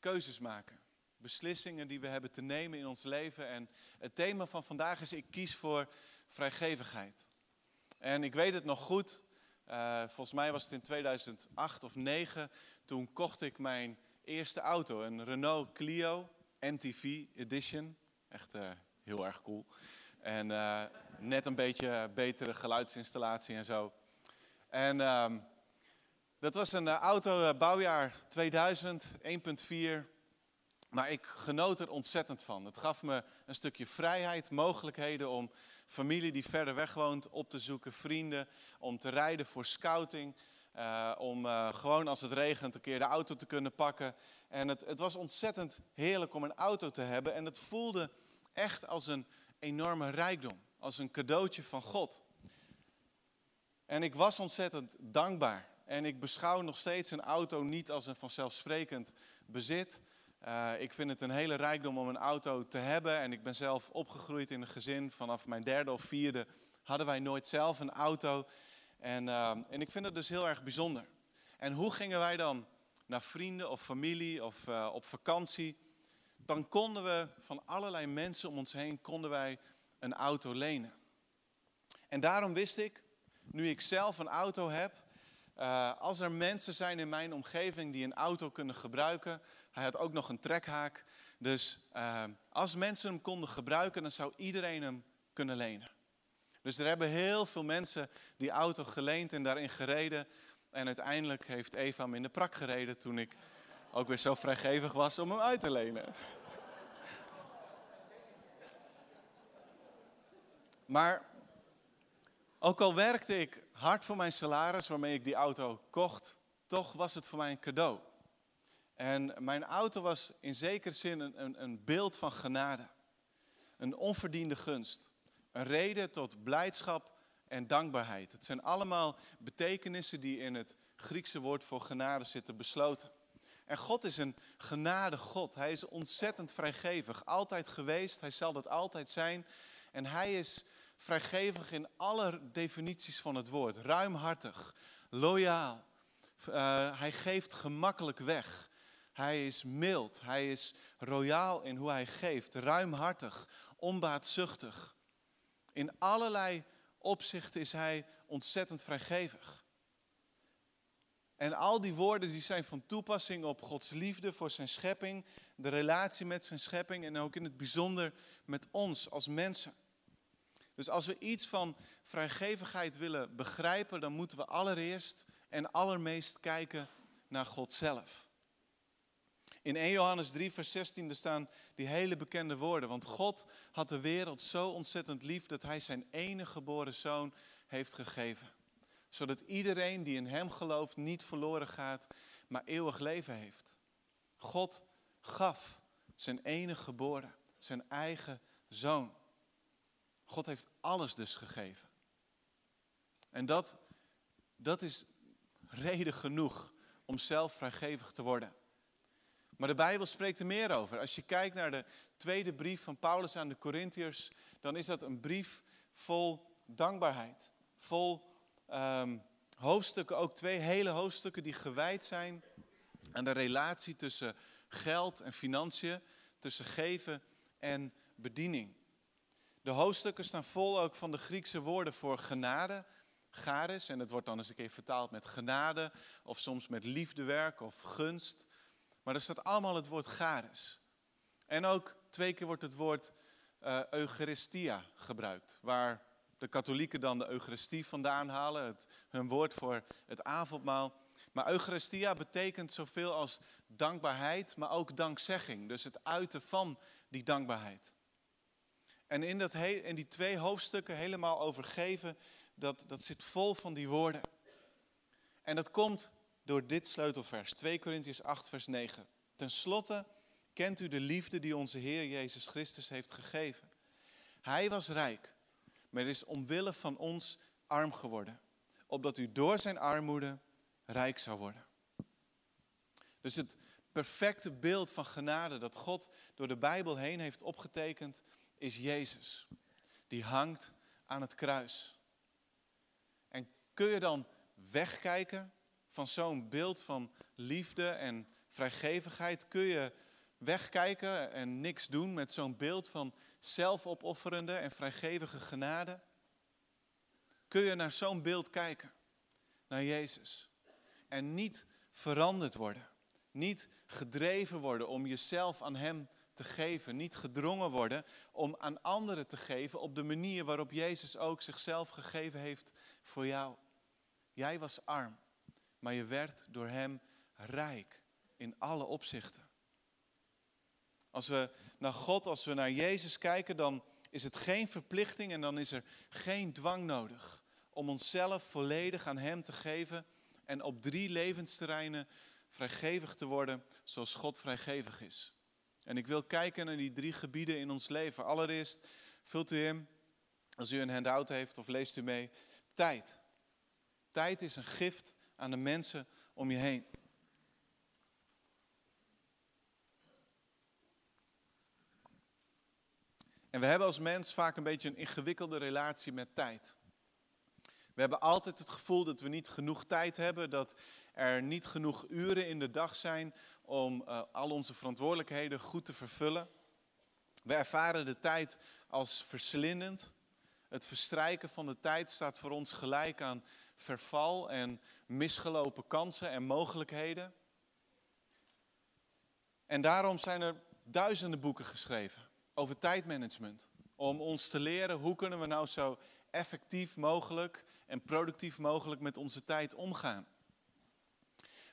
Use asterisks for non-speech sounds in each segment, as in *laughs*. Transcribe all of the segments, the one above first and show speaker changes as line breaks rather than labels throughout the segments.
keuzes maken. Beslissingen die we hebben te nemen in ons leven. En het thema van vandaag is: ik kies voor vrijgevigheid. En ik weet het nog goed. Uh, volgens mij was het in 2008 of 2009. Toen kocht ik mijn eerste auto, een Renault Clio MTV Edition. Echt uh, heel erg cool. En uh, net een beetje betere geluidsinstallatie en zo. En um, dat was een auto, bouwjaar 2000, 1.4. Maar ik genoot er ontzettend van. Het gaf me een stukje vrijheid, mogelijkheden om familie die verder weg woont op te zoeken, vrienden, om te rijden voor scouting. Uh, om gewoon als het regent een keer de auto te kunnen pakken. En het, het was ontzettend heerlijk om een auto te hebben. En het voelde echt als een enorme rijkdom. Als een cadeautje van God. En ik was ontzettend dankbaar. En ik beschouw nog steeds een auto niet als een vanzelfsprekend bezit. Uh, ik vind het een hele rijkdom om een auto te hebben. En ik ben zelf opgegroeid in een gezin. Vanaf mijn derde of vierde hadden wij nooit zelf een auto. En, uh, en ik vind het dus heel erg bijzonder. En hoe gingen wij dan naar vrienden of familie of uh, op vakantie? Dan konden we van allerlei mensen om ons heen konden wij een auto lenen. En daarom wist ik, nu ik zelf een auto heb, uh, als er mensen zijn in mijn omgeving die een auto kunnen gebruiken, hij had ook nog een trekhaak. Dus uh, als mensen hem konden gebruiken, dan zou iedereen hem kunnen lenen. Dus er hebben heel veel mensen die auto geleend en daarin gereden. En uiteindelijk heeft Eva hem in de prak gereden toen ik ook weer zo vrijgevig was om hem uit te lenen. *laughs* Maar ook al werkte ik hard voor mijn salaris waarmee ik die auto kocht, toch was het voor mij een cadeau. En mijn auto was in zekere zin een, een, een beeld van genade. Een onverdiende gunst. Een reden tot blijdschap en dankbaarheid. Het zijn allemaal betekenissen die in het Griekse woord voor genade zitten besloten. En God is een genade God. Hij is ontzettend vrijgevig. Altijd geweest, hij zal dat altijd zijn. En hij is vrijgevig in alle definities van het woord. Ruimhartig, loyaal. Uh, hij geeft gemakkelijk weg. Hij is mild, hij is royaal in hoe hij geeft, ruimhartig, onbaatzuchtig. In allerlei opzichten is hij ontzettend vrijgevig. En al die woorden die zijn van toepassing op Gods liefde voor zijn schepping, de relatie met zijn schepping en ook in het bijzonder met ons als mensen. Dus als we iets van vrijgevigheid willen begrijpen, dan moeten we allereerst en allermeest kijken naar God zelf. In 1 Johannes 3, vers 16 staan die hele bekende woorden. Want God had de wereld zo ontzettend lief dat hij zijn enige geboren zoon heeft gegeven. Zodat iedereen die in hem gelooft niet verloren gaat, maar eeuwig leven heeft. God gaf zijn enige geboren, zijn eigen zoon. God heeft alles dus gegeven. En dat, dat is reden genoeg om zelf vrijgevig te worden. Maar de Bijbel spreekt er meer over. Als je kijkt naar de tweede brief van Paulus aan de Corinthiërs, dan is dat een brief vol dankbaarheid. Vol um, hoofdstukken, ook twee hele hoofdstukken die gewijd zijn aan de relatie tussen geld en financiën, tussen geven en bediening. De hoofdstukken staan vol ook van de Griekse woorden voor genade, charis, en het wordt dan eens een keer vertaald met genade, of soms met liefdewerk of gunst. Maar er staat allemaal het woord charis. En ook twee keer wordt het woord uh, Eucharistia gebruikt, waar de katholieken dan de Eucharistie vandaan halen, het, hun woord voor het avondmaal. Maar Eucharistia betekent zoveel als dankbaarheid, maar ook dankzegging. Dus het uiten van die dankbaarheid. En in, dat in die twee hoofdstukken helemaal overgeven, dat, dat zit vol van die woorden. En dat komt door dit sleutelvers, 2 Korintiërs 8, vers 9. Ten slotte kent u de liefde die onze Heer Jezus Christus heeft gegeven. Hij was rijk, maar is omwille van ons arm geworden, opdat u door zijn armoede rijk zou worden. Dus het perfecte beeld van genade dat God door de Bijbel heen heeft opgetekend, is Jezus. Die hangt aan het kruis. En kun je dan wegkijken van zo'n beeld van liefde en vrijgevigheid? Kun je wegkijken en niks doen met zo'n beeld van zelfopofferende en vrijgevige genade? Kun je naar zo'n beeld kijken, naar Jezus, en niet veranderd worden? Niet gedreven worden om jezelf aan Hem te geven. Niet gedrongen worden om aan anderen te geven op de manier waarop Jezus ook zichzelf gegeven heeft voor jou. Jij was arm, maar je werd door Hem rijk in alle opzichten. Als we naar God, als we naar Jezus kijken, dan is het geen verplichting en dan is er geen dwang nodig om onszelf volledig aan Hem te geven en op drie levensterreinen vrijgevig te worden zoals God vrijgevig is. En ik wil kijken naar die drie gebieden in ons leven. Allereerst vult u in, als u een handout heeft of leest u mee, tijd. Tijd is een gift aan de mensen om je heen. En we hebben als mens vaak een beetje een ingewikkelde relatie met tijd. We hebben altijd het gevoel dat we niet genoeg tijd hebben, dat er niet genoeg uren in de dag zijn om uh, al onze verantwoordelijkheden goed te vervullen. We ervaren de tijd als verslindend. Het verstrijken van de tijd staat voor ons gelijk aan verval en misgelopen kansen en mogelijkheden. En daarom zijn er duizenden boeken geschreven over tijdmanagement. Om ons te leren hoe kunnen we nou zo effectief mogelijk en productief mogelijk met onze tijd omgaan.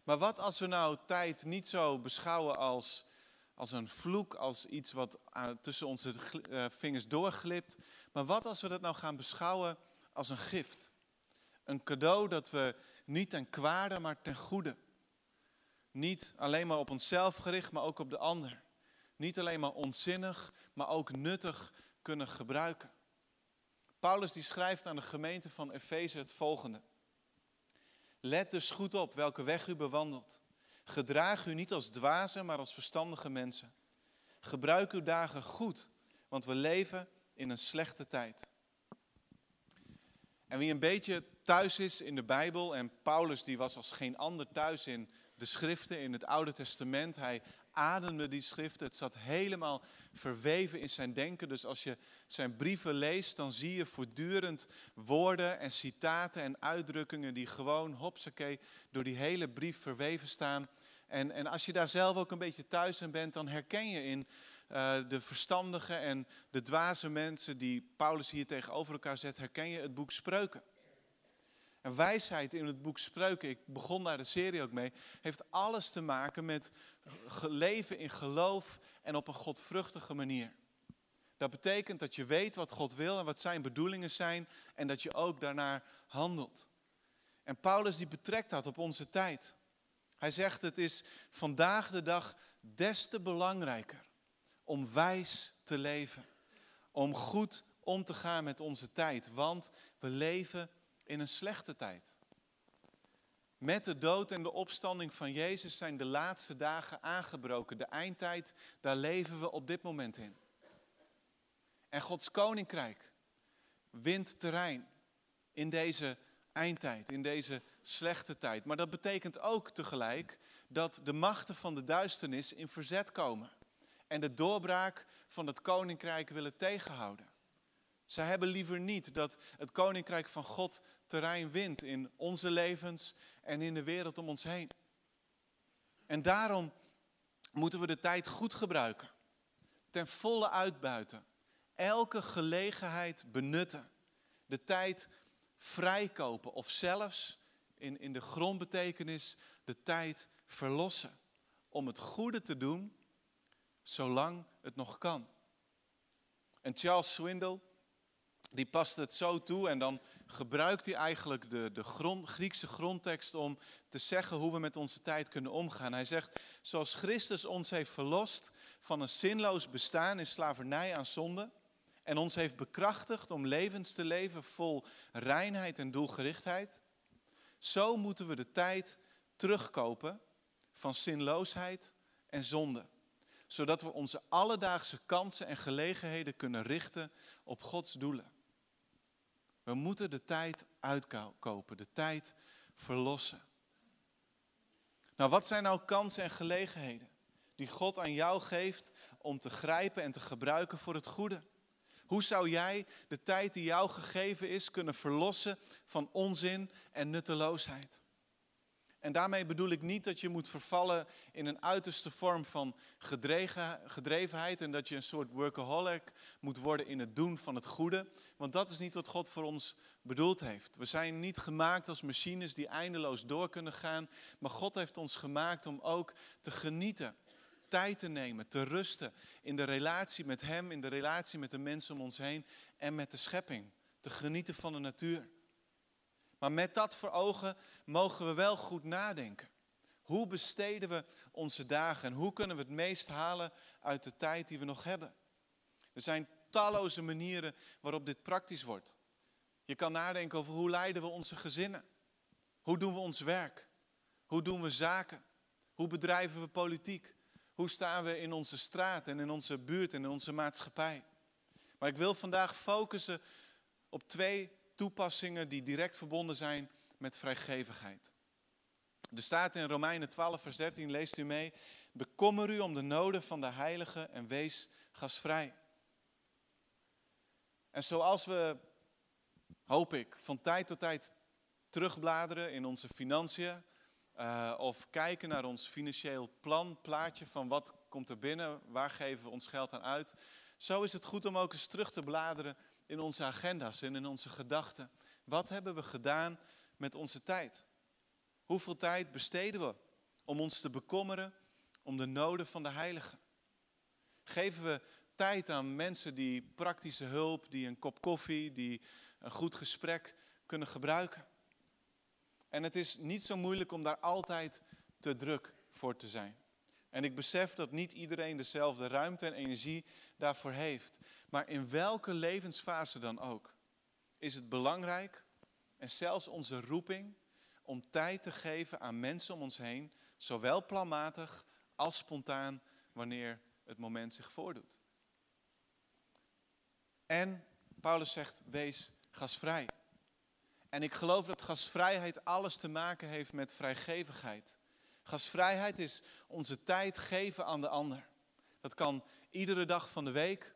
Maar wat als we nou tijd niet zo beschouwen als, als een vloek, als iets wat tussen onze eh, vingers doorglipt. Maar wat als we dat nou gaan beschouwen als een gift? Een cadeau dat we niet ten kwade, maar ten goede. Niet alleen maar op onszelf gericht, maar ook op de ander. Niet alleen maar onzinnig, maar ook nuttig kunnen gebruiken. Paulus die schrijft aan de gemeente van Efeze het volgende. Let dus goed op welke weg u bewandelt. Gedraag u niet als dwazen, maar als verstandige mensen. Gebruik uw dagen goed, want we leven in een slechte tijd. En wie een beetje thuis is in de Bijbel, en Paulus die was als geen ander thuis in de schriften, in het Oude Testament. Hij ademde die schriften. Het zat helemaal verweven in zijn denken. Dus als je zijn brieven leest, dan zie je voortdurend woorden en citaten en uitdrukkingen die gewoon, hopsakee, door die hele brief verweven staan. En, en als je daar zelf ook een beetje thuis in bent, dan herken je in uh, de verstandige en de dwaze mensen die Paulus hier tegenover elkaar zet, herken je het boek Spreuken. En wijsheid in het boek Spreuken, ik begon daar de serie ook mee, heeft alles te maken met leven in geloof en op een godvruchtige manier. Dat betekent dat je weet wat God wil en wat zijn bedoelingen zijn en dat je ook daarnaar handelt. En Paulus die betrekt dat op onze tijd. Hij zegt het is vandaag de dag des te belangrijker om wijs te leven. Om goed om te gaan met onze tijd, want we leven in een slechte tijd. Met de dood en de opstanding van Jezus zijn de laatste dagen aangebroken. De eindtijd, daar leven we op dit moment in. En Gods koninkrijk wint terrein in deze eindtijd, in deze slechte tijd. Maar dat betekent ook tegelijk dat de machten van de duisternis in verzet komen. En de doorbraak van het koninkrijk willen tegenhouden. Zij hebben liever niet dat het koninkrijk van God terrein wint in onze levens en in de wereld om ons heen. En daarom moeten we de tijd goed gebruiken. Ten volle uitbuiten. Elke gelegenheid benutten. De tijd vrijkopen of zelfs in, in de grondbetekenis de tijd verlossen. Om het goede te doen zolang het nog kan. En Charles Swindle, die past het zo toe en dan gebruikt hij eigenlijk de, de Griekse grondtekst om te zeggen hoe we met onze tijd kunnen omgaan. Hij zegt, zoals Christus ons heeft verlost van een zinloos bestaan in slavernij aan zonde en ons heeft bekrachtigd om levens te leven vol reinheid en doelgerichtheid, zo moeten we de tijd terugkopen van zinloosheid en zonde zodat we onze alledaagse kansen en gelegenheden kunnen richten op Gods doelen. We moeten de tijd uitkopen, de tijd verlossen. Nou, wat zijn nou kansen en gelegenheden die God aan jou geeft om te grijpen en te gebruiken voor het goede? Hoe zou jij de tijd die jou gegeven is kunnen verlossen van onzin en nutteloosheid? En daarmee bedoel ik niet dat je moet vervallen in een uiterste vorm van gedrevenheid en dat je een soort workaholic moet worden in het doen van het goede. Want dat is niet wat God voor ons bedoeld heeft. We zijn niet gemaakt als machines die eindeloos door kunnen gaan, maar God heeft ons gemaakt om ook te genieten, tijd te nemen, te rusten in de relatie met Hem, in de relatie met de mensen om ons heen en met de schepping. Te genieten van de natuur. Maar met dat voor ogen mogen we wel goed nadenken. Hoe besteden we onze dagen en hoe kunnen we het meest halen uit de tijd die we nog hebben? Er zijn talloze manieren waarop dit praktisch wordt. Je kan nadenken over hoe leiden we onze gezinnen? Hoe doen we ons werk? Hoe doen we zaken? Hoe bedrijven we politiek? Hoe staan we in onze straat en in onze buurt en in onze maatschappij? Maar ik wil vandaag focussen op twee toepassingen die direct verbonden zijn met vrijgevigheid. Er staat in Romeinen 12, vers 13, leest u mee. Bekommer u om de noden van de heilige en wees gasvrij. En zoals we, hoop ik, van tijd tot tijd terugbladeren in onze financiën, uh, of kijken naar ons financieel plan, plaatje van wat komt er binnen, waar geven we ons geld aan uit. Zo is het goed om ook eens terug te bladeren in onze agenda's en in onze gedachten. Wat hebben we gedaan met onze tijd? Hoeveel tijd besteden we om ons te bekommeren om de noden van de heiligen? Geven we tijd aan mensen die praktische hulp, die een kop koffie, die een goed gesprek kunnen gebruiken? En het is niet zo moeilijk om daar altijd te druk voor te zijn. En ik besef dat niet iedereen dezelfde ruimte en energie daarvoor heeft. Maar in welke levensfase dan ook, is het belangrijk en zelfs onze roeping om tijd te geven aan mensen om ons heen, zowel planmatig als spontaan wanneer het moment zich voordoet. En Paulus zegt, wees gasvrij. En ik geloof dat gasvrijheid alles te maken heeft met vrijgevigheid. Gasvrijheid is onze tijd geven aan de ander. Dat kan iedere dag van de week.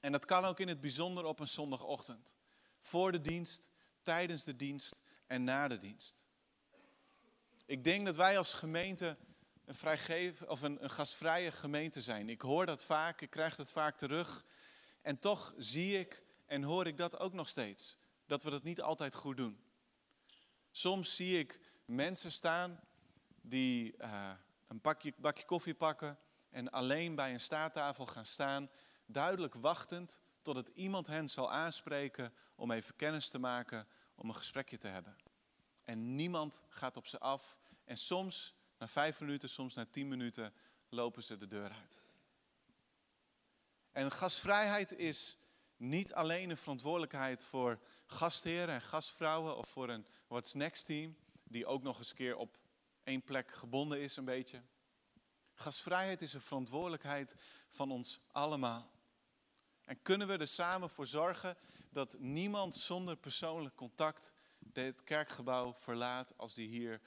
En dat kan ook in het bijzonder op een zondagochtend. Voor de dienst, tijdens de dienst en na de dienst. Ik denk dat wij als gemeente een, vrijgeven, of een, een gastvrije gemeente zijn. Ik hoor dat vaak, ik krijg dat vaak terug. En toch zie ik en hoor ik dat ook nog steeds. Dat we dat niet altijd goed doen. Soms zie ik mensen staan die uh, een bakje koffie pakken en alleen bij een staattafel gaan staan, duidelijk wachtend totdat iemand hen zal aanspreken om even kennis te maken, om een gesprekje te hebben. En niemand gaat op ze af. En soms, na vijf minuten, soms na tien minuten, lopen ze de deur uit. En gastvrijheid is niet alleen een verantwoordelijkheid voor gastheren en gastvrouwen of voor een What's Next team, die ook nog eens keer op één plek gebonden is een beetje. Gasvrijheid is een verantwoordelijkheid van ons allemaal. En kunnen we er samen voor zorgen dat niemand zonder persoonlijk contact dit kerkgebouw verlaat als die hier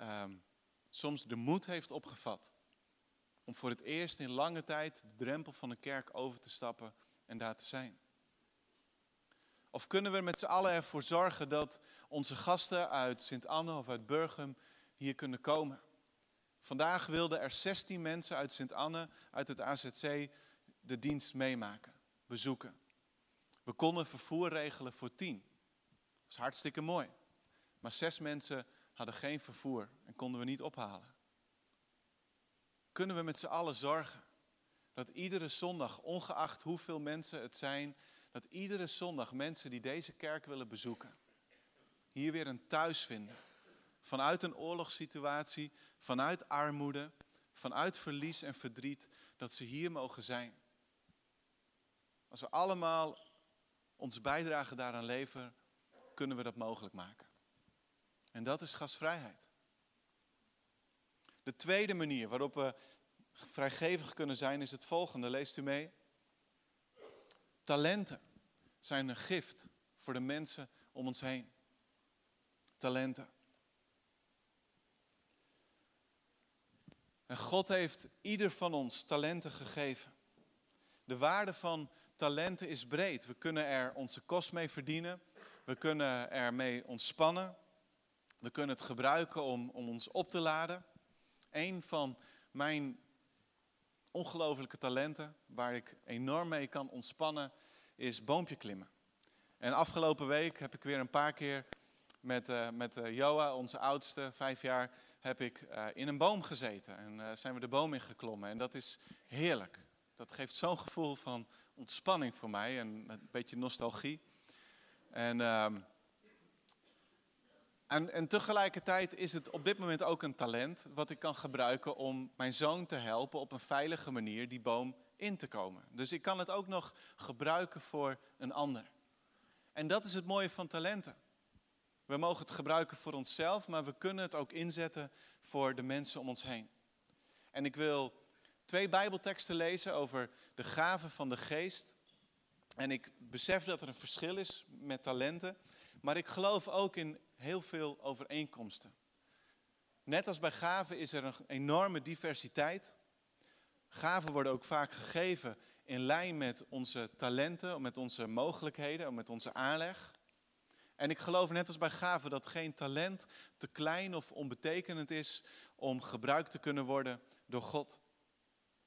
um, soms de moed heeft opgevat om voor het eerst in lange tijd de drempel van een kerk over te stappen en daar te zijn? Of kunnen we met z'n allen ervoor zorgen dat onze gasten uit Sint-Anne of uit Burgum hier kunnen komen? Vandaag wilden er 16 mensen uit Sint-Anne, uit het AZC, de dienst meemaken, bezoeken. We konden vervoer regelen voor 10. Dat is hartstikke mooi. Maar zes mensen hadden geen vervoer en konden we niet ophalen. Kunnen we met z'n allen zorgen dat iedere zondag, ongeacht hoeveel mensen het zijn, dat iedere zondag mensen die deze kerk willen bezoeken, hier weer een thuis vinden. Vanuit een oorlogssituatie, vanuit armoede, vanuit verlies en verdriet, dat ze hier mogen zijn. Als we allemaal onze bijdrage daaraan leveren, kunnen we dat mogelijk maken. En dat is gasvrijheid. De tweede manier waarop we vrijgevig kunnen zijn is het volgende. Leest u mee? Talenten zijn een gift voor de mensen om ons heen. Talenten. En God heeft ieder van ons talenten gegeven. De waarde van talenten is breed. We kunnen er onze kost mee verdienen. We kunnen ermee ontspannen. We kunnen het gebruiken om, om ons op te laden. Een van mijn ongelofelijke talenten, waar ik enorm mee kan ontspannen, is boompje klimmen. En afgelopen week heb ik weer een paar keer met, uh, met uh, Joa, onze oudste, vijf jaar, heb ik uh, in een boom gezeten. En zijn we de boom ingeklommen. En dat is heerlijk. Dat geeft zo'n gevoel van ontspanning voor mij en een beetje nostalgie. En, ehm, en, en tegelijkertijd is het op dit moment ook een talent wat ik kan gebruiken om mijn zoon te helpen op een veilige manier die boom in te komen. Dus ik kan het ook nog gebruiken voor een ander. En dat is het mooie van talenten. We mogen het gebruiken voor onszelf, maar we kunnen het ook inzetten voor de mensen om ons heen. En ik wil twee Bijbelteksten lezen over de gaven van de geest. En ik besef dat er een verschil is met talenten, maar ik geloof ook in heel veel overeenkomsten. Net als bij gaven is er een enorme diversiteit. Gaven worden ook vaak gegeven in lijn met onze talenten, met onze mogelijkheden, met onze aanleg. En ik geloof net als bij gaven dat geen talent te klein of onbetekenend is om gebruikt te kunnen worden door God.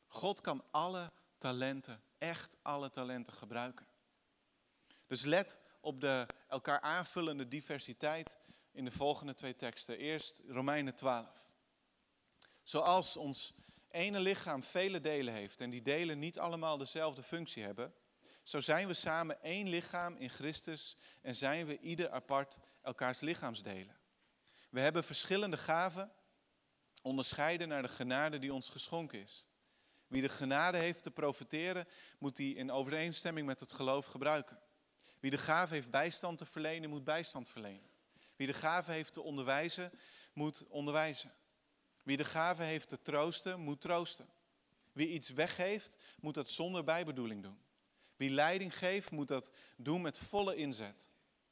God kan alle talenten, echt alle talenten gebruiken. Dus let op de elkaar aanvullende diversiteit in de volgende twee teksten. Eerst Romeinen 12. Zoals ons ene lichaam vele delen heeft en die delen niet allemaal dezelfde functie hebben, zo zijn we samen één lichaam in Christus en zijn we ieder apart elkaars lichaamsdelen. We hebben verschillende gaven, onderscheiden naar de genade die ons geschonken is. Wie de genade heeft te profiteren, moet die in overeenstemming met het geloof gebruiken. Wie de gave heeft bijstand te verlenen, moet bijstand verlenen. Wie de gave heeft te onderwijzen, moet onderwijzen. Wie de gave heeft te troosten, moet troosten. Wie iets weggeeft, moet dat zonder bijbedoeling doen. Wie leiding geeft, moet dat doen met volle inzet.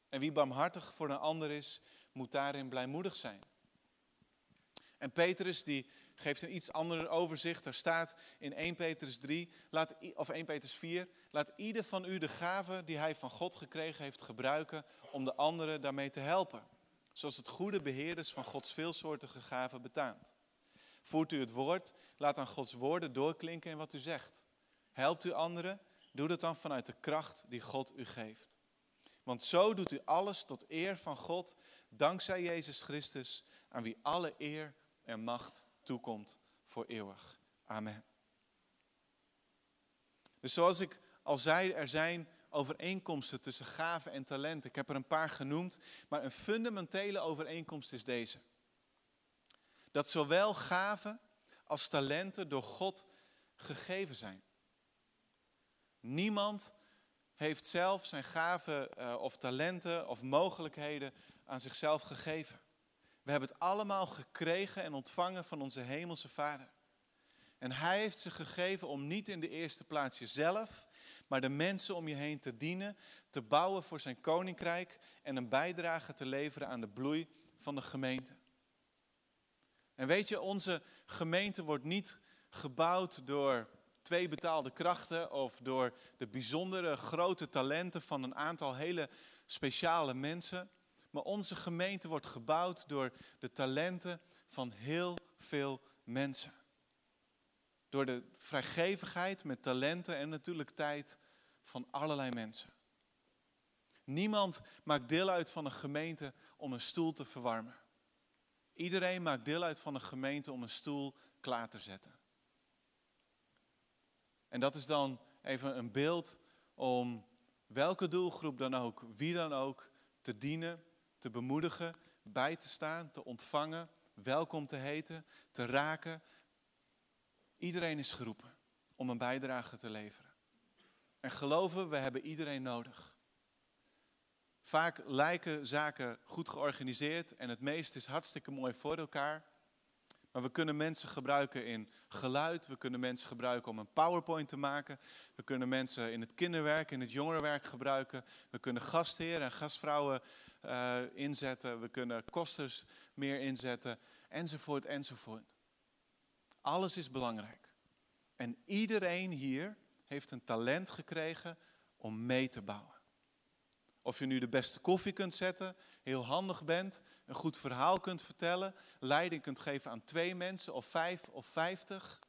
En wie barmhartig voor een ander is, moet daarin blijmoedig zijn. En Petrus die geeft een iets ander overzicht. Daar staat in 1 Petrus 3, laat, of 1 Petrus 4, laat ieder van u de gave die hij van God gekregen heeft gebruiken om de anderen daarmee te helpen. Zoals het goede beheerders van Gods veelsoortige gaven betaamt. Voert u het woord, laat dan Gods woorden doorklinken in wat u zegt. Helpt u anderen, doe dat dan vanuit de kracht die God u geeft. Want zo doet u alles tot eer van God, dankzij Jezus Christus, aan wie alle eer en macht toekomt voor eeuwig. Amen. Dus zoals ik al zei, er zijn overeenkomsten tussen gaven en talenten. Ik heb er een paar genoemd, maar een fundamentele overeenkomst is deze. Dat zowel gaven als talenten door God gegeven zijn. Niemand heeft zelf zijn gaven uh, of talenten of mogelijkheden aan zichzelf gegeven. We hebben het allemaal gekregen en ontvangen van onze hemelse Vader. En Hij heeft ze gegeven om niet in de eerste plaats jezelf, maar de mensen om je heen te dienen, te bouwen voor zijn koninkrijk en een bijdrage te leveren aan de bloei van de gemeente. En weet je, onze gemeente wordt niet gebouwd door twee betaalde krachten of door de bijzondere grote talenten van een aantal hele speciale mensen. Maar onze gemeente wordt gebouwd door de talenten van heel veel mensen. Door de vrijgevigheid met talenten en natuurlijk tijd van allerlei mensen. Niemand maakt deel uit van een gemeente om een stoel te verwarmen. Iedereen maakt deel uit van een gemeente om een stoel klaar te zetten. En dat is dan even een beeld om welke doelgroep dan ook, wie dan ook, te dienen, te bemoedigen, bij te staan, te ontvangen, welkom te heten, te raken. Iedereen is geroepen om een bijdrage te leveren. En geloven, we hebben iedereen nodig. Vaak lijken zaken goed georganiseerd en het meeste is hartstikke mooi voor elkaar. Maar we kunnen mensen gebruiken in geluid, we kunnen mensen gebruiken om een PowerPoint te maken. We kunnen mensen in het kinderwerk, in het jongerenwerk gebruiken. We kunnen gastheren en gastvrouwen uh, inzetten. We kunnen kosters meer inzetten, enzovoort, enzovoort. Alles is belangrijk. En iedereen hier heeft een talent gekregen om mee te bouwen. Of je nu de beste koffie kunt zetten, heel handig bent, een goed verhaal kunt vertellen, leiding kunt geven aan twee mensen of vijf of vijftig.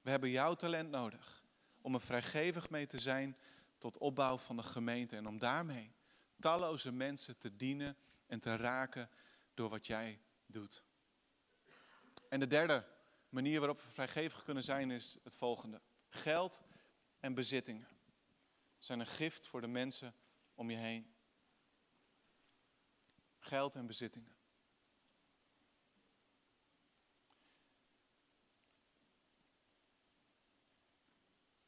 We hebben jouw talent nodig om er vrijgevig mee te zijn tot opbouw van de gemeente en om daarmee talloze mensen te dienen en te raken door wat jij doet. En de derde manier waarop we vrijgevig kunnen zijn is het volgende. Geld en bezittingen zijn een gift voor de mensen om je heen. Geld en bezittingen.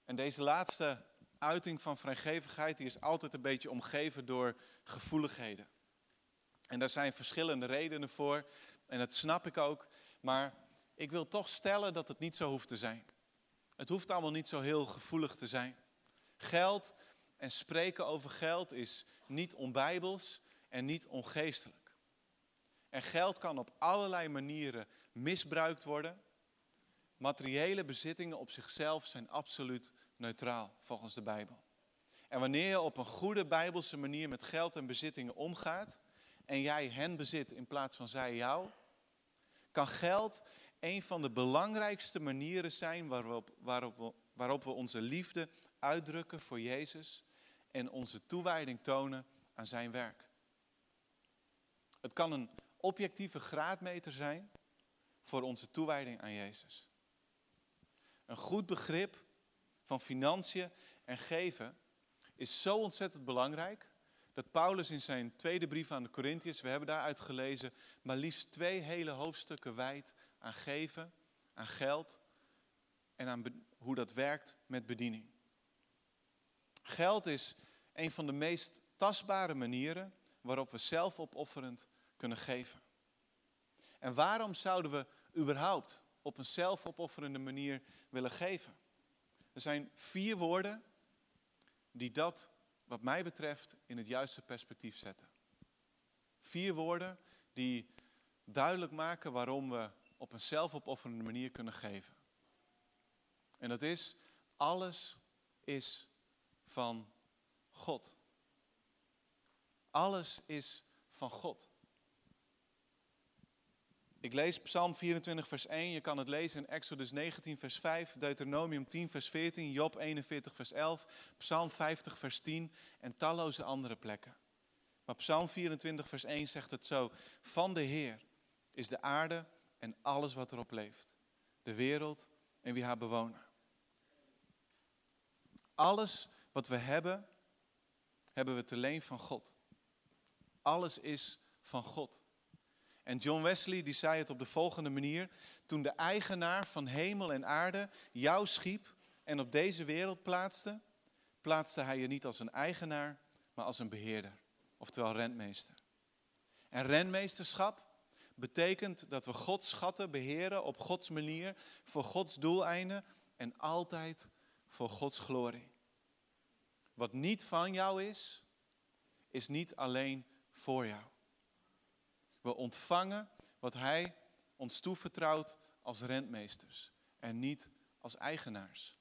En deze laatste uiting van vrijgevigheid die is altijd een beetje omgeven door gevoeligheden. En daar zijn verschillende redenen voor en dat snap ik ook. Maar ik wil toch stellen dat het niet zo hoeft te zijn. Het hoeft allemaal niet zo heel gevoelig te zijn. Geld en spreken over geld is niet onbijbels en niet ongeestelijk. En geld kan op allerlei manieren misbruikt worden. Materiële bezittingen op zichzelf zijn absoluut neutraal volgens de Bijbel. En wanneer je op een goede bijbelse manier met geld en bezittingen omgaat en jij hen bezit in plaats van zij jou, kan geld een van de belangrijkste manieren zijn waarop, waarop, waarop we onze liefde uitdrukken voor Jezus en onze toewijding tonen aan zijn werk. Het kan een objectieve graadmeter zijn voor onze toewijding aan Jezus. Een goed begrip van financiën en geven is zo ontzettend belangrijk dat Paulus in zijn tweede brief aan de Corinthiërs, we hebben daaruit gelezen, maar liefst twee hele hoofdstukken wijdt aan geven, aan geld en aan hoe dat werkt met bediening. Geld is een van de meest tastbare manieren waarop we zelfopofferend kunnen geven. En waarom zouden we überhaupt op een zelfopofferende manier willen geven? Er zijn vier woorden die dat, wat mij betreft, in het juiste perspectief zetten. Vier woorden die duidelijk maken waarom we op een zelfopofferende manier kunnen geven. En dat is, alles is van God. Alles is van God. Ik lees Psalm 24, vers 1. Je kan het lezen in Exodus 19, vers 5, Deuteronomium 10, vers 14, Job 41, vers 11, Psalm 50, vers 10 en talloze andere plekken. Maar Psalm 24, vers 1 zegt het zo. Van de Heer is de aarde en alles wat erop leeft. De wereld en wie haar bewonen. Alles wat we hebben, hebben we te leen van God. Alles is van God. En John Wesley die zei het op de volgende manier. Toen de eigenaar van hemel en aarde jou schiep en op deze wereld plaatste, plaatste hij je niet als een eigenaar, maar als een beheerder. Oftewel rentmeester. En rentmeesterschap betekent dat we Gods schatten beheren op Gods manier, voor Gods doeleinden en altijd voor Gods glorie. Wat niet van jou is, is niet alleen voor jou. We ontvangen wat Hij ons toevertrouwt als rentmeesters en niet als eigenaars.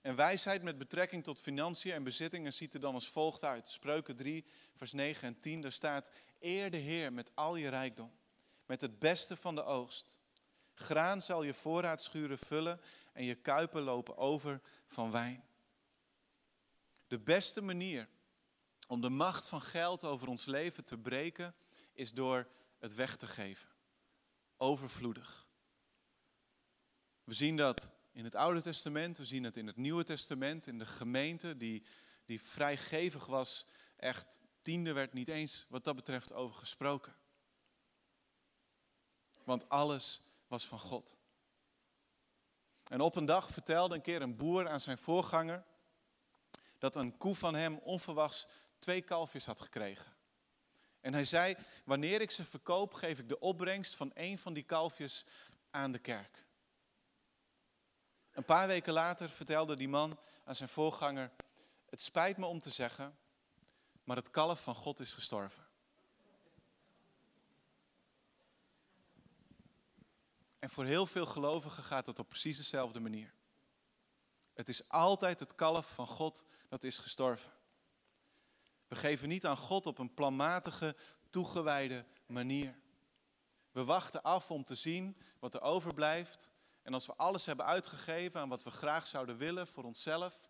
En wijsheid met betrekking tot financiën en bezittingen ziet er dan als volgt uit. Spreuken 3, vers 9 en 10, daar staat, eer de Heer met al je rijkdom, met het beste van de oogst. Graan zal je voorraadschuren vullen en je kuipen lopen over van wijn. De beste manier om de macht van geld over ons leven te breken, is door het weg te geven. Overvloedig. We zien dat in het Oude Testament, we zien het in het Nieuwe Testament, in de gemeente die, die vrijgevig was. Echt, tiende werd niet eens wat dat betreft over gesproken. Want alles was van God. En op een dag vertelde een keer een boer aan zijn voorganger dat een koe van hem onverwachts twee kalfjes had gekregen. En hij zei, wanneer ik ze verkoop, geef ik de opbrengst van een van die kalfjes aan de kerk. Een paar weken later vertelde die man aan zijn voorganger, het spijt me om te zeggen, maar het kalf van God is gestorven. En voor heel veel gelovigen gaat het op precies dezelfde manier. Het is altijd het kalf van God dat is gestorven. We geven niet aan God op een planmatige, toegewijde manier. We wachten af om te zien wat er overblijft. En als we alles hebben uitgegeven aan wat we graag zouden willen voor onszelf,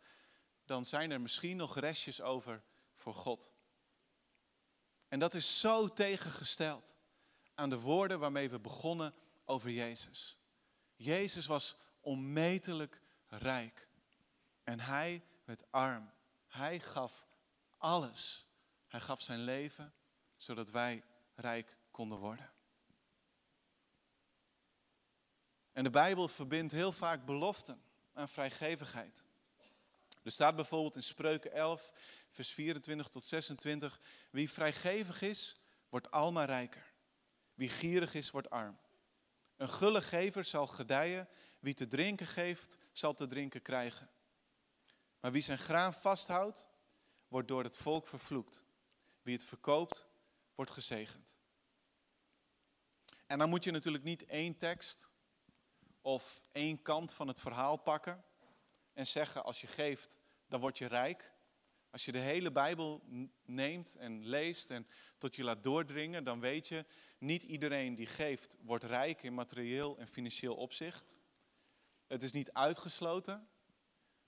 dan zijn er misschien nog restjes over voor God. En dat is zo tegengesteld aan de woorden waarmee we begonnen over Jezus. Jezus was onmetelijk rijk. En hij werd arm. Hij gaf alles. Hij gaf zijn leven zodat wij rijk konden worden. En de Bijbel verbindt heel vaak beloften aan vrijgevigheid. Er staat bijvoorbeeld in Spreuken 11, vers 24 tot 26, wie vrijgevig is, wordt almaar rijker. Wie gierig is, wordt arm. Een gulle gever zal gedijen, wie te drinken geeft, zal te drinken krijgen. Maar wie zijn graan vasthoudt, wordt door het volk vervloekt. Wie het verkoopt, wordt gezegend. En dan moet je natuurlijk niet één tekst of één kant van het verhaal pakken en zeggen als je geeft, dan word je rijk. Als je de hele Bijbel neemt en leest en tot je laat doordringen, dan weet je, niet iedereen die geeft wordt rijk in materieel en financieel opzicht. Het is niet uitgesloten,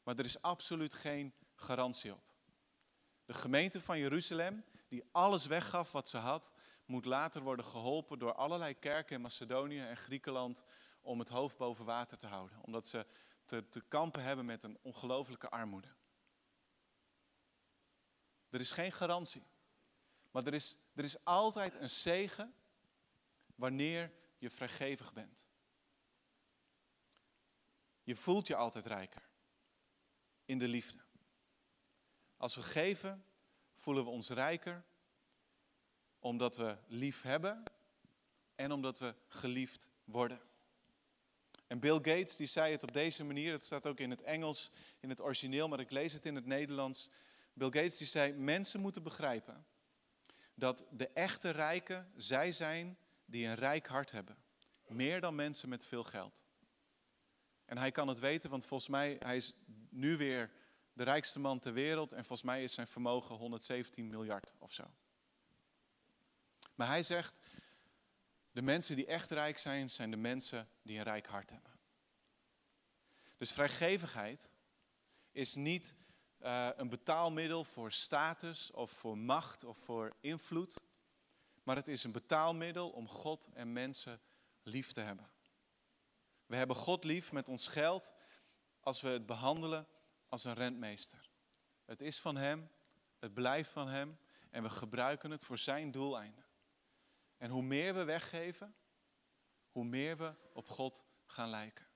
maar er is absoluut geen garantie op. De gemeente van Jeruzalem, die alles weggaf wat ze had, moet later worden geholpen door allerlei kerken in Macedonië en Griekenland om het hoofd boven water te houden. Omdat ze te, te kampen hebben met een ongelofelijke armoede. Er is geen garantie. Maar er is, er is altijd een zegen wanneer je vrijgevig bent. Je voelt je altijd rijker in de liefde. Als we geven, voelen we ons rijker omdat we lief hebben en omdat we geliefd worden. En Bill Gates die zei het op deze manier, het staat ook in het Engels, in het origineel, maar ik lees het in het Nederlands. Bill Gates die zei, mensen moeten begrijpen dat de echte rijken zij zijn die een rijk hart hebben. Meer dan mensen met veel geld. En hij kan het weten, want volgens mij, hij is nu weer de rijkste man ter wereld en volgens mij is zijn vermogen 117 miljard of zo. Maar hij zegt, de mensen die echt rijk zijn, zijn de mensen die een rijk hart hebben. Dus vrijgevigheid is niet uh, een betaalmiddel voor status of voor macht of voor invloed, maar het is een betaalmiddel om God en mensen lief te hebben. We hebben God lief met ons geld als we het behandelen als een rentmeester. Het is van Hem, het blijft van Hem en we gebruiken het voor Zijn doeleinden. En hoe meer we weggeven, hoe meer we op God gaan lijken.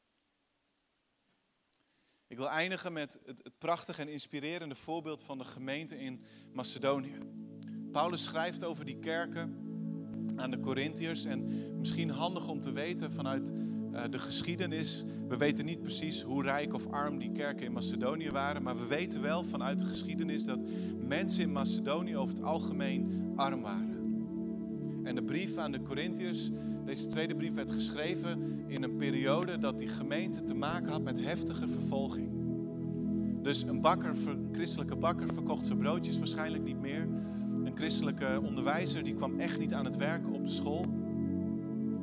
Ik wil eindigen met het, het prachtige en inspirerende voorbeeld van de gemeente in Macedonië. Paulus schrijft over die kerken aan de Corinthiërs en misschien handig om te weten vanuit de geschiedenis. We weten niet precies hoe rijk of arm die kerken in Macedonië waren, maar we weten wel vanuit de geschiedenis dat mensen in Macedonië over het algemeen arm waren. En de brief aan de Corinthiërs, deze tweede brief werd geschreven in een periode dat die gemeente te maken had met heftige vervolging. Dus een bakker, een christelijke bakker verkocht zijn broodjes waarschijnlijk niet meer. Een christelijke onderwijzer die kwam echt niet aan het werken op de school.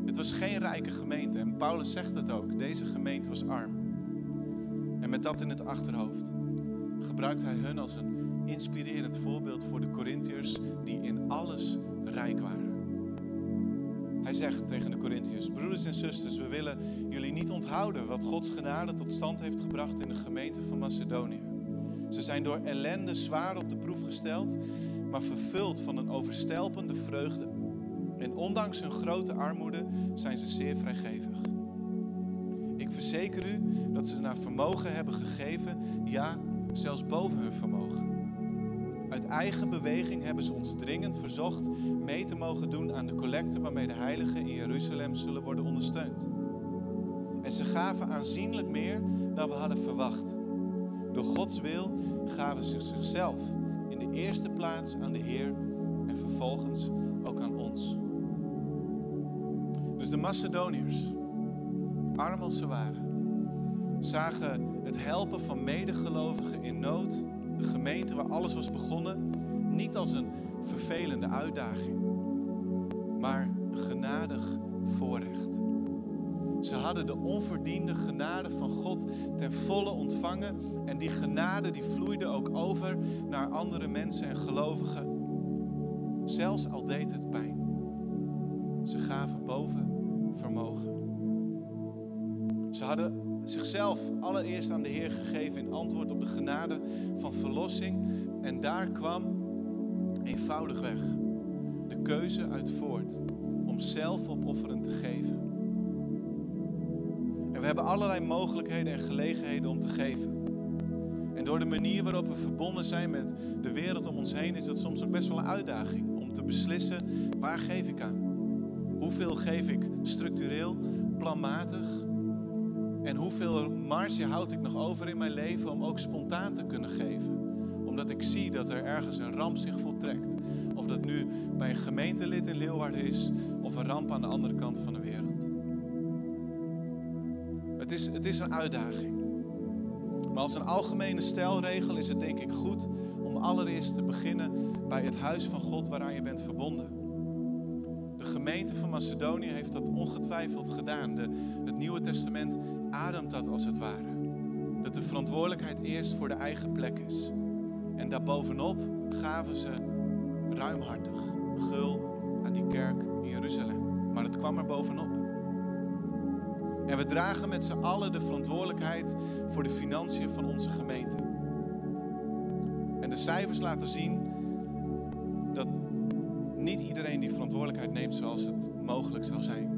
Het was geen rijke gemeente en Paulus zegt het ook. Deze gemeente was arm. En met dat in het achterhoofd gebruikt hij hun als een inspirerend voorbeeld voor de Corinthiërs die in alles rijk waren. Hij zegt tegen de Corinthiërs, broeders en zusters, we willen jullie niet onthouden wat Gods genade tot stand heeft gebracht in de gemeente van Macedonië. Ze zijn door ellende zwaar op de proef gesteld, maar vervuld van een overstelpende vreugde. En ondanks hun grote armoede zijn ze zeer vrijgevig. Ik verzeker u dat ze naar vermogen hebben gegeven, ja, zelfs boven hun vermogen. Uit eigen beweging hebben ze ons dringend verzocht mee te mogen doen aan de collecte waarmee de heiligen in Jeruzalem zullen worden ondersteund. En ze gaven aanzienlijk meer dan we hadden verwacht. Door Gods wil gaven ze zichzelf in de eerste plaats aan de Heer en vervolgens. Dus de Macedoniërs, arm als ze waren, zagen het helpen van medegelovigen in nood, de gemeente waar alles was begonnen, niet als een vervelende uitdaging, maar genadig voorrecht. Ze hadden de onverdiende genade van God ten volle ontvangen. En die genade die vloeide ook over naar andere mensen en gelovigen. Zelfs al deed het pijn. Ze gaven boven vermogen. Ze hadden zichzelf allereerst aan de Heer gegeven in antwoord op de genade van verlossing. En daar kwam eenvoudigweg de keuze uit voort om zelf opofferend te geven. En we hebben allerlei mogelijkheden en gelegenheden om te geven. En door de manier waarop we verbonden zijn met de wereld om ons heen, is dat soms ook best wel een uitdaging om te beslissen waar geef ik aan. Hoeveel geef ik structureel, planmatig? En hoeveel marge houd ik nog over in mijn leven om ook spontaan te kunnen geven? Omdat ik zie dat er ergens een ramp zich voltrekt. Of dat nu bij een gemeentelid in Leeuwarden is, of een ramp aan de andere kant van de wereld. Het is, het is een uitdaging. Maar als een algemene stelregel is het denk ik goed om allereerst te beginnen bij het huis van God waaraan je bent verbonden. De gemeente van Macedonië heeft dat ongetwijfeld gedaan. De, het Nieuwe Testament ademt dat als het ware. Dat de verantwoordelijkheid eerst voor de eigen plek is. En daarbovenop gaven ze ruimhartig gul aan die kerk in Jeruzalem. Maar het kwam er bovenop. En we dragen met z'n allen de verantwoordelijkheid voor de financiën van onze gemeente. En de cijfers laten zien neemt zoals het mogelijk zou zijn.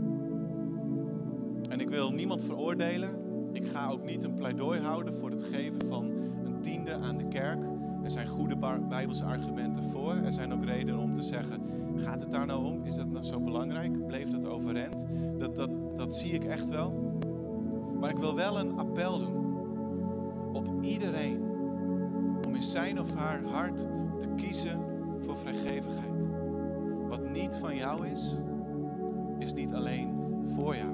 En ik wil niemand veroordelen. Ik ga ook niet een pleidooi houden voor het geven van een tiende aan de kerk. Er zijn goede Bijbelse argumenten voor. Er zijn ook redenen om te zeggen: gaat het daar nou om? Is dat nou zo belangrijk? Bleef dat overeind? Dat, dat, dat zie ik echt wel. Maar ik wil wel een appel doen op iedereen om in zijn of haar hart te kiezen voor vrijgevigheid. Wat niet van jou is, is niet alleen voor jou.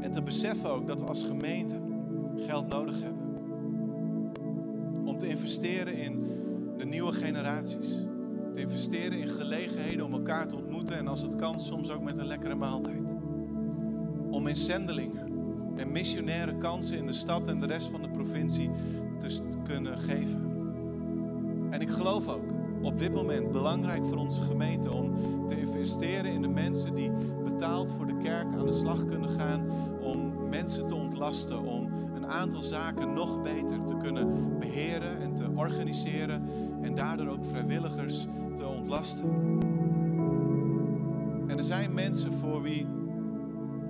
En te beseffen ook dat we als gemeente geld nodig hebben. Om te investeren in de nieuwe generaties. Te investeren in gelegenheden om elkaar te ontmoeten en als het kan soms ook met een lekkere maaltijd. Om in zendelingen en missionaire kansen in de stad en de rest van de provincie te kunnen geven. En ik geloof ook op dit moment belangrijk voor onze gemeente om te investeren in de mensen die betaald voor de kerk aan de slag kunnen gaan, om mensen te ontlasten, om een aantal zaken nog beter te kunnen beheren en te organiseren en daardoor ook vrijwilligers te ontlasten. En er zijn mensen voor wie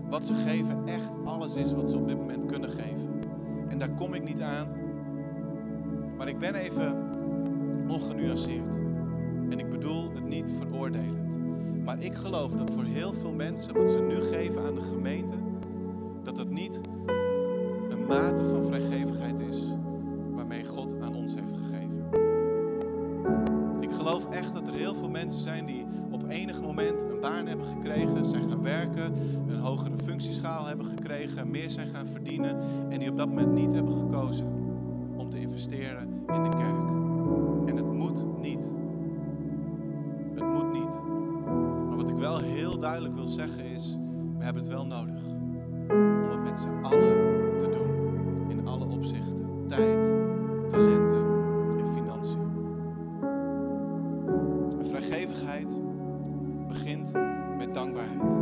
wat ze geven echt alles is wat ze op dit moment kunnen geven. En daar kom ik niet aan. Maar ik ben even ongenuanceerd. En ik bedoel het niet veroordelend. Maar ik geloof dat voor heel veel mensen wat ze nu geven aan de gemeente, dat het niet een mate van vrijgevigheid is waarmee God aan ons heeft gegeven. Ik geloof echt dat er heel veel mensen zijn die op enig moment een baan hebben gekregen, zijn gaan werken, een hogere functieschaal hebben gekregen, meer zijn gaan verdienen en die op dat moment niet hebben gekozen om te investeren in de kerk. Duidelijk wil zeggen is, we hebben het wel nodig om het met z'n allen te doen in alle opzichten. Tijd, talenten en financiën. En vrijgevigheid begint met dankbaarheid.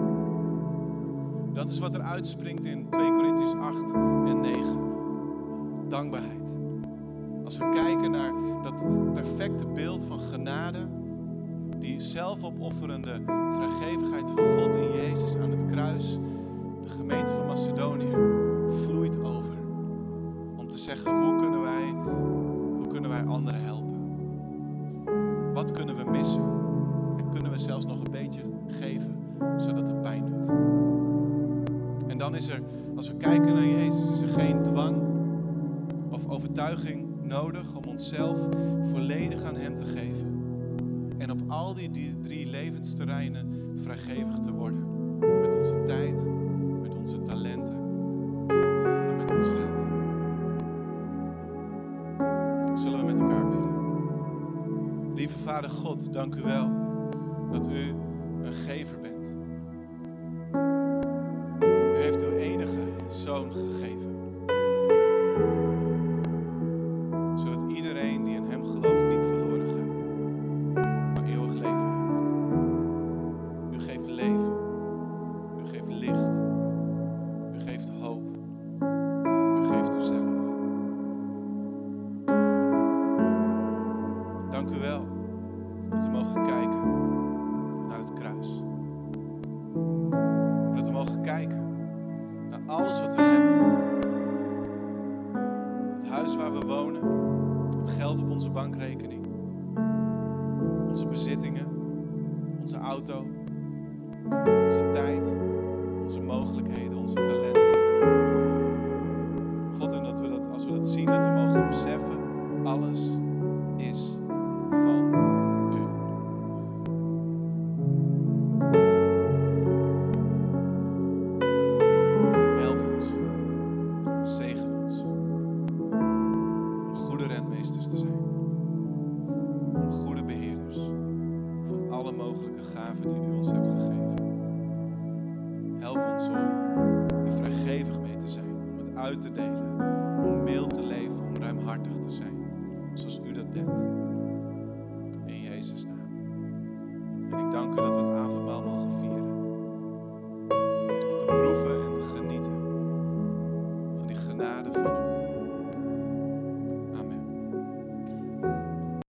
Dat is wat er uitspringt in 2 Corinthians 8 en 9. Dankbaarheid. Als we kijken naar dat perfecte beeld van genade, die zelfopofferende kunnen wij, hoe kunnen wij anderen helpen? Wat kunnen we missen? En kunnen we zelfs nog een beetje geven, zodat het pijn doet? En dan is er, als we kijken naar Jezus, is er geen dwang of overtuiging nodig om onszelf volledig aan Hem te geven. En op al die, drie levensterreinen vrijgevig te worden. Met onze tijd, Dank u wel. waar we wonen, het geld op onze bankrekening, onze bezittingen, onze auto.